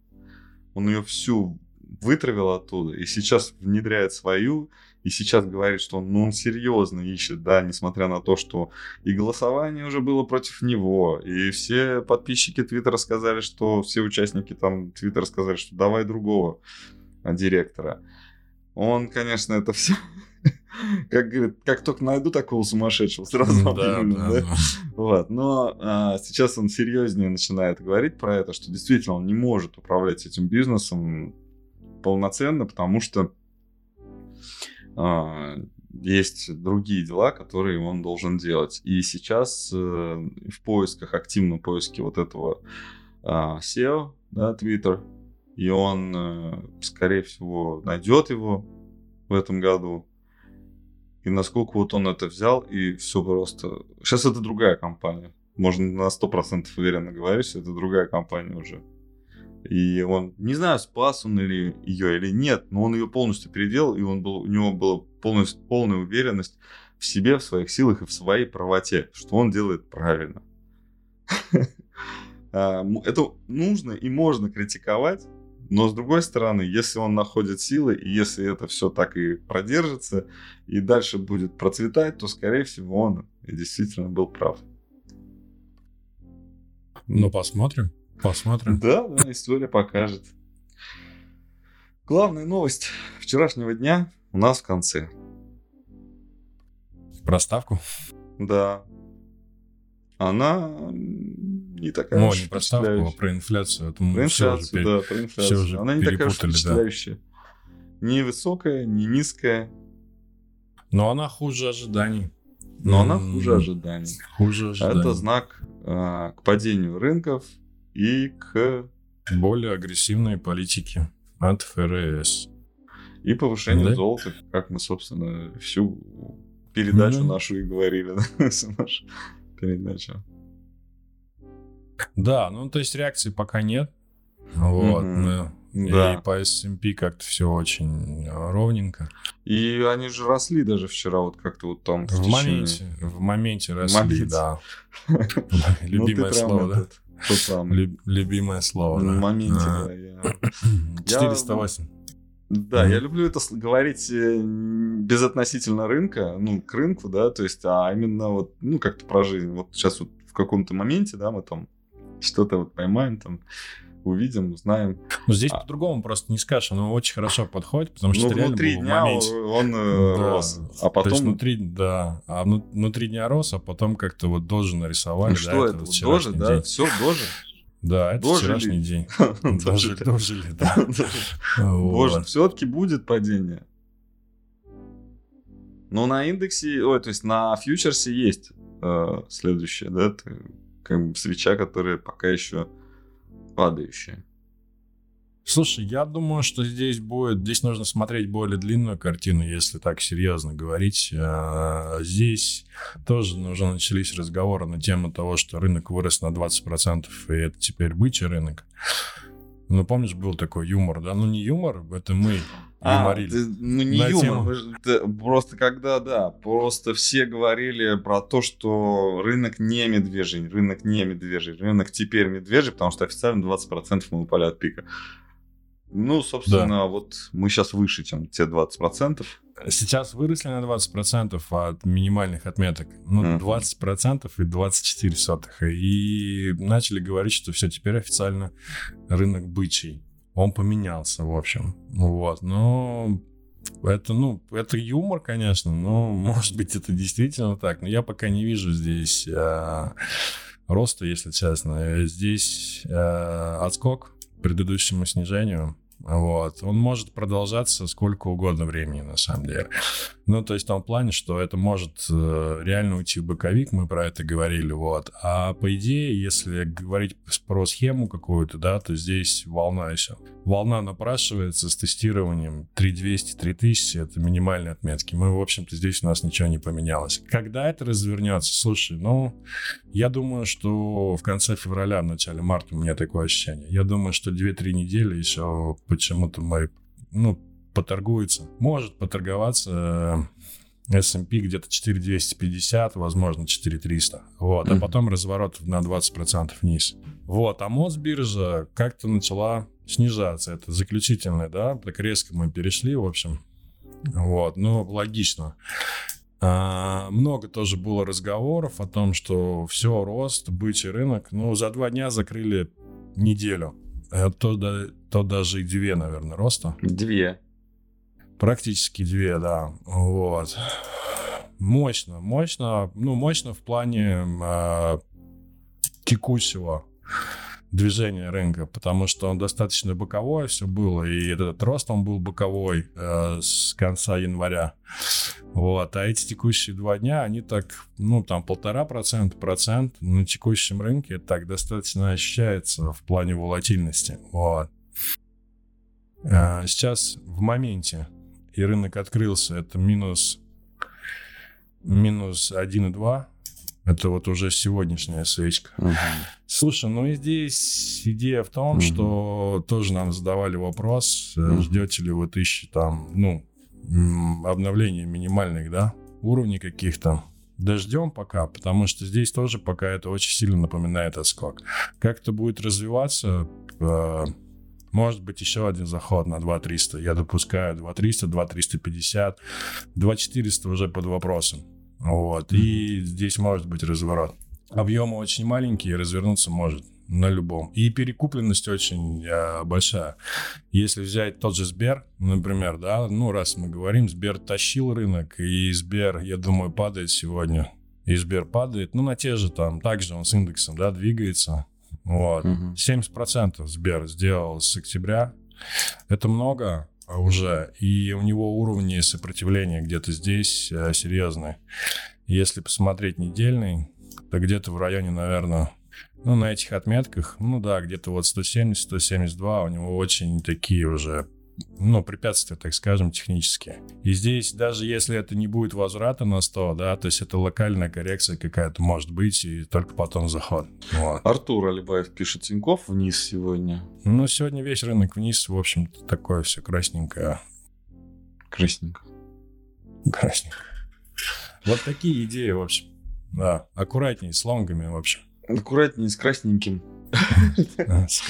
Он ее всю вытравил оттуда и сейчас внедряет свою и сейчас говорит, что он, ну, он серьезно ищет, да, несмотря на то, что и голосование уже было против него, и все подписчики Твиттера сказали, что все участники там Твиттера сказали, что давай другого директора. Он, конечно, это все как говорит, как только найду такого сумасшедшего, сразу да, объявлю, да, да? да. Вот. Но а, сейчас он серьезнее начинает говорить про это, что действительно он не может управлять этим бизнесом полноценно, потому что а, есть другие дела, которые он должен делать. И сейчас э, в поисках, активном поиске вот этого а, SEO, да, Twitter, и он, э, скорее всего, найдет его, в этом году. И насколько вот он это взял, и все просто... Сейчас это другая компания. Можно на 100% уверенно говорить, что это другая компания уже. И он, не знаю, спас он или ее или нет, но он ее полностью переделал, и он был, у него была полностью, полная уверенность в себе, в своих силах и в своей правоте, что он делает правильно. А, это нужно и можно критиковать, но с другой стороны, если он находит силы, и если это все так и продержится, и дальше будет процветать, то, скорее всего, он действительно был прав. Ну, посмотрим. Посмотрим. Да, да, история покажет. Главная новость вчерашнего дня у нас в конце. Проставку? Да. Она не такая О, не проставку, а про инфляцию. Это про инфляцию, да, про инфляцию. Уже Она не такая уж впечатляющая. Да. Не высокая, не низкая. Но она хуже ожиданий. Но она хуже ожиданий. Хуже ожиданий. Это знак э, к падению рынков и к... Более агрессивной политике от ФРС. И повышению да? золота, как мы, собственно, всю передачу mm нашу и говорили, да, нашу передачу. Да, ну то есть реакции пока нет. Вот. Mm-hmm. Да. И по S&P как-то все очень ровненько. И они же росли даже вчера, вот как-то вот там. В, в моменте, в моменте росли, моменте. да. Любимое слово, да. Тот самый. Любимое слово, да. В моменте, а. да. Я... 408. Да, mm-hmm. я люблю это говорить э, безотносительно рынка, ну, к рынку, да, то есть, а именно вот, ну, как-то про жизнь. Вот сейчас вот в каком-то моменте, да, мы там что-то вот поймаем, там, увидим, узнаем. Но здесь а... по-другому просто не скажешь, оно очень хорошо подходит, потому что ну, внутри дня моменте. он, э, да. рос, а потом... То есть внутри, да, а внутри дня рос, а потом как-то вот должен нарисовали. Ну, что да, это, это дожи, да, день. все дожи. Да, это дожили. вчерашний день. Дожили, дожили, да. Боже, все-таки будет падение. Но на индексе, ой, то есть на фьючерсе есть э, следующее, да, как бы свеча, которая пока еще падающая. Слушай, я думаю, что здесь будет, здесь нужно смотреть более длинную картину, если так серьезно говорить. А, здесь тоже уже начались разговоры на тему того, что рынок вырос на 20%, и это теперь бычий рынок. Ну, помнишь, был такой юмор, да? Ну, не юмор, это мы а, ты, ну, не на юмор, тему... ты, просто когда, да, просто все говорили про то, что рынок не медвежий, рынок не медвежий, рынок теперь медвежий, потому что официально 20% мы упали от пика. Ну, собственно, да. вот мы сейчас выше, чем те 20%. Сейчас выросли на 20% от минимальных отметок. Ну, mm. 20% и 24 сотых. И начали говорить, что все, теперь официально рынок бычий. Он поменялся, в общем. Вот, но это, ну, это юмор, конечно, но, может быть, это действительно так. Но я пока не вижу здесь э, роста, если честно. Здесь э, отскок предыдущему снижению. Вот. Он может продолжаться сколько угодно времени, на самом деле. Ну, то есть в том плане, что это может э, реально уйти в боковик, мы про это говорили, вот. А по идее, если говорить про схему какую-то, да, то здесь волна еще. Волна напрашивается с тестированием 3200-3000, это минимальные отметки. Мы, в общем-то, здесь у нас ничего не поменялось. Когда это развернется? Слушай, ну, я думаю, что в конце февраля, в начале марта у меня такое ощущение. Я думаю, что 2-3 недели еще почему-то мы, ну, поторгуется. Может поторговаться э, S&P где-то 4250, возможно, 4300. Вот, mm-hmm. а потом разворот на 20% вниз. Вот, а Мосбиржа как-то начала снижаться. Это заключительное, да, так резко мы перешли, в общем. Вот, ну, логично. А, много тоже было разговоров о том, что все, рост, бычий рынок. Ну, за два дня закрыли неделю. А то, да, то даже и две, наверное, роста. Две. Практически две, да. Вот. Мощно, мощно. Ну, мощно в плане э, текущего движения рынка, потому что он достаточно боковой все было, и этот рост он был боковой э, с конца января. Вот, а эти текущие два дня, они так, ну, там полтора процента, процент на текущем рынке так достаточно ощущается в плане волатильности. Вот. Э, сейчас в моменте и рынок открылся, это минус, минус 1,2. Это вот уже сегодняшняя свечка. Мгм. Слушай, ну и здесь идея в том, Мгм. что тоже нам задавали вопрос, э, Мгм. ждете ли вы тысячи там, ну, обновлений минимальных, да, уровней каких-то. Да ждем пока, потому что здесь тоже пока это очень сильно напоминает отскок. Как это будет развиваться, э, может быть еще один заход на 2300. Я допускаю 2300, 2350, 2400 уже под вопросом. Вот. И здесь может быть разворот. Объемы очень маленькие, развернуться может на любом. И перекупленность очень э, большая. Если взять тот же Сбер, например, да, ну, раз мы говорим, Сбер тащил рынок, и Сбер, я думаю, падает сегодня. И Сбер падает, ну, на те же там, также он с индексом, да, двигается. Вот. Мгм. 70% Сбер сделал с октября. Это много уже. И у него уровни сопротивления где-то здесь э, серьезные. Если посмотреть недельный, то где-то в районе, наверное, ну, на этих отметках, ну да, где-то вот 170-172, у него очень такие уже, ну, препятствия, так скажем, технические. И здесь, даже если это не будет возврата на 100, да, то есть это локальная коррекция какая-то может быть, и только потом заход. Вот. Артур Алибаев пишет, Тиньков вниз сегодня. Ну, сегодня весь рынок вниз, в общем-то, такое все красненькое. Красненько. Красненькое. Вот такие идеи, в общем. Да, аккуратнее с лонгами, в общем. Аккуратнее с красненьким.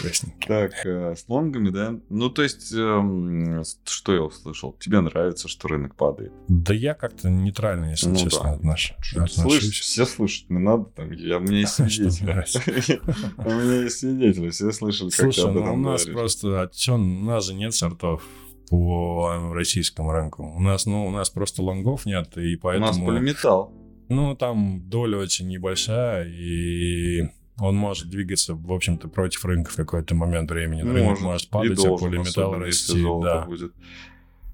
Красненьким. Так, э, с лонгами, да? Ну, то есть, эм, что я услышал? Тебе нравится, что рынок падает? Да я как-то нейтрально, если Ну честно, да. отнош- Слышь, все слышат, не надо там. Я, у меня есть свидетели. У меня есть свидетели, все слышали, как Слушай, ну у нас просто, а чё, у нас же нет сортов по российскому рынку. У нас, ну, у нас просто лонгов нет, и У нас поэтому... полиметалл. Ну, там доля очень небольшая, и он может двигаться, в общем-то, против рынка в какой-то момент времени. Рынок Может, может и падать, а должен, полиметалл особенно если расти. Да. будет.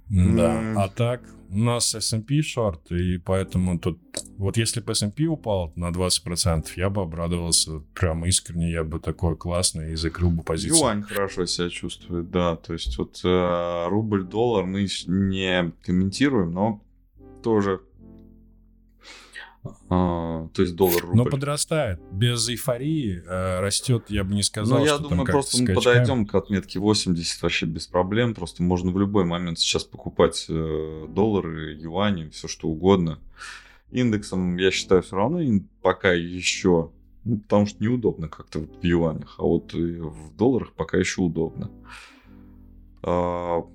Да. М. А так, у нас S&P шорт, и поэтому тут... Вот если бы S&P упал на 20%, я бы обрадовался прям искренне, я бы такой классный и закрыл бы позицию. Юань хорошо себя чувствует, да. То есть вот э, рубль-доллар мы не комментируем, но тоже... а, то есть доллар-рубль. Но подрастает. Без эйфории э, растет, я бы не сказал, Ну, я что думаю, там просто мы подойдем к отметке 80 вообще без проблем. Просто можно в любой момент сейчас покупать э, доллары, юани, все что угодно. Индексом, я считаю, все равно пока еще, ну, потому что неудобно как-то вот в юанях, а вот в долларах пока еще удобно. А,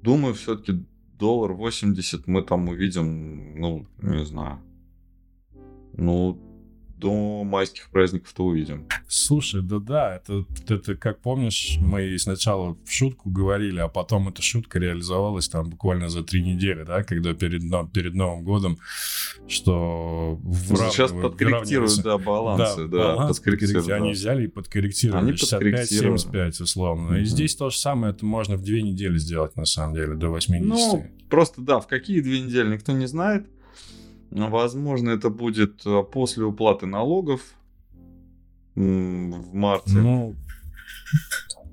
думаю, все-таки доллар 80 мы там увидим, ну, не знаю. Ну, до майских праздников-то увидим. Слушай, да-да, это, это, как помнишь, мы сначала в шутку говорили, а потом эта шутка реализовалась там буквально за три недели, да, когда перед, перед Новым годом, что Сейчас выравнивают- подкорректируют, выравниваются. да, балансы, да, баланс подкорректируют, подкорректируют. Они да. взяли и подкорректировали. Они подкорректировали. 65-75 условно. И Мгм. здесь то же самое, это можно в две недели сделать, на самом деле, до 80. Ну, просто да, в какие две недели никто не знает. Но, Возможно, это будет э, после уплаты налогов в марте. Ну,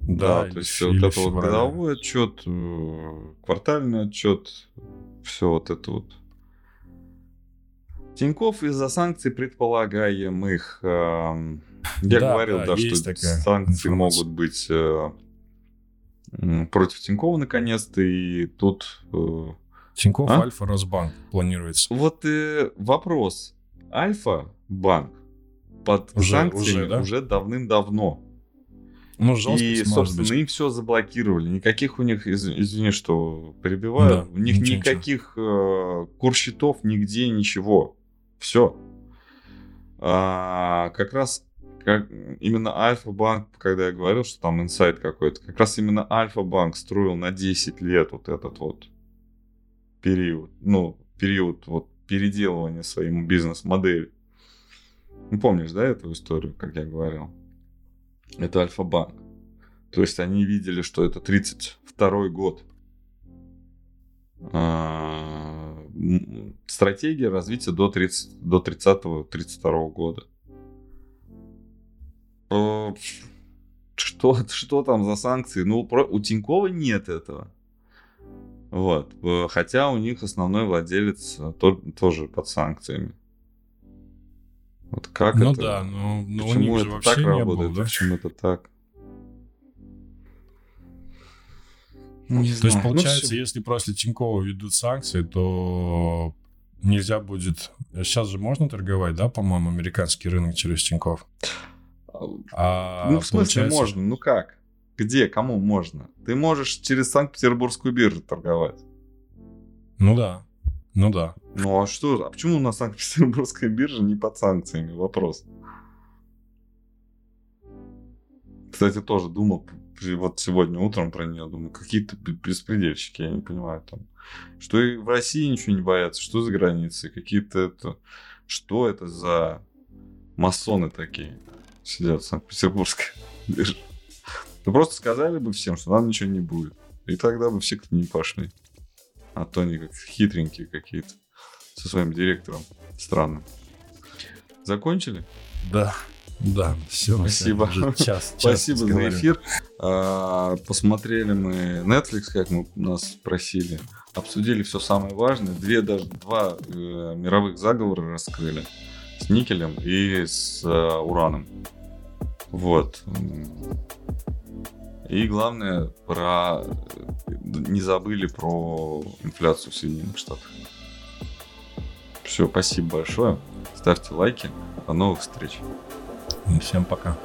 да, или то есть вот это вот годовой отчет, э, квартальный отчет, все вот это вот. Тиньков из-за санкций предполагаемых. эм, Я Да, говорил, да, да, что санкции информация. могут быть э, против Тинькова наконец-то, и тут э, Тинькофф, А? Альфа, Росбанк планируется. Вот э, вопрос. Альфа-банк под Уже- санкциями уже, уже, да? давным-давно. Ну, И, жесткость может собственно, быть. им все заблокировали. Никаких у них, из- извини, что перебиваю, Да, у них ничего, никаких э, курсчетов нигде, ничего. Все. как раз как, именно Альфа-банк, когда я говорил, что там инсайт какой-то, как раз именно Альфа-банк строил на 10 лет вот этот вот период, ну, период вот переделывания своей бизнес-модели. Ну, помнишь, да, эту историю, как я говорил? Это Альфа-банк. То есть они видели, что это 32 год. А, Стратегия развития до 30 до 30-32 года. Э, Что, что там за санкции? Ну, про- у Тинькова нет этого. Вот. Хотя у них основной владелец тоже под санкциями. Вот как ну это? да, но, но почему у них это вообще так не работает? было, да? Почему это так? Не то есть, получается, ну, если после Тинькова ведут санкции, то нельзя будет... Сейчас же можно торговать, да, по-моему, американский рынок через Тиньков? А, ну, в смысле получается... можно? Ну как? Где? Кому можно? Ты можешь через Санкт-Петербургскую биржу торговать. Ну да. Ну да. Ну а что? А почему у нас Санкт-Петербургская биржа не под санкциями? Вопрос. Кстати, тоже думал, вот сегодня утром про нее думаю, какие-то беспредельщики, я не понимаю там. Что и в России ничего не боятся, что за границей, какие-то это... Что это за масоны такие сидят в Санкт-Петербургской бирже? Ну просто сказали бы всем, что нам ничего не будет. И тогда бы все к ним пошли. А то они как хитренькие какие-то со своим директором странным. Закончили? Да. Да, все. Спасибо. Уже час, Спасибо за эфир. А, посмотрели мы Netflix, как мы нас просили. Обсудили все самое важное. Две, даже два э, мировых заговора раскрыли. С никелем и с э, ураном. Вот. И главное, про не забыли про инфляцию в Соединенных Штатах. Все, спасибо большое. Ставьте лайки. До новых встреч. Всем пока.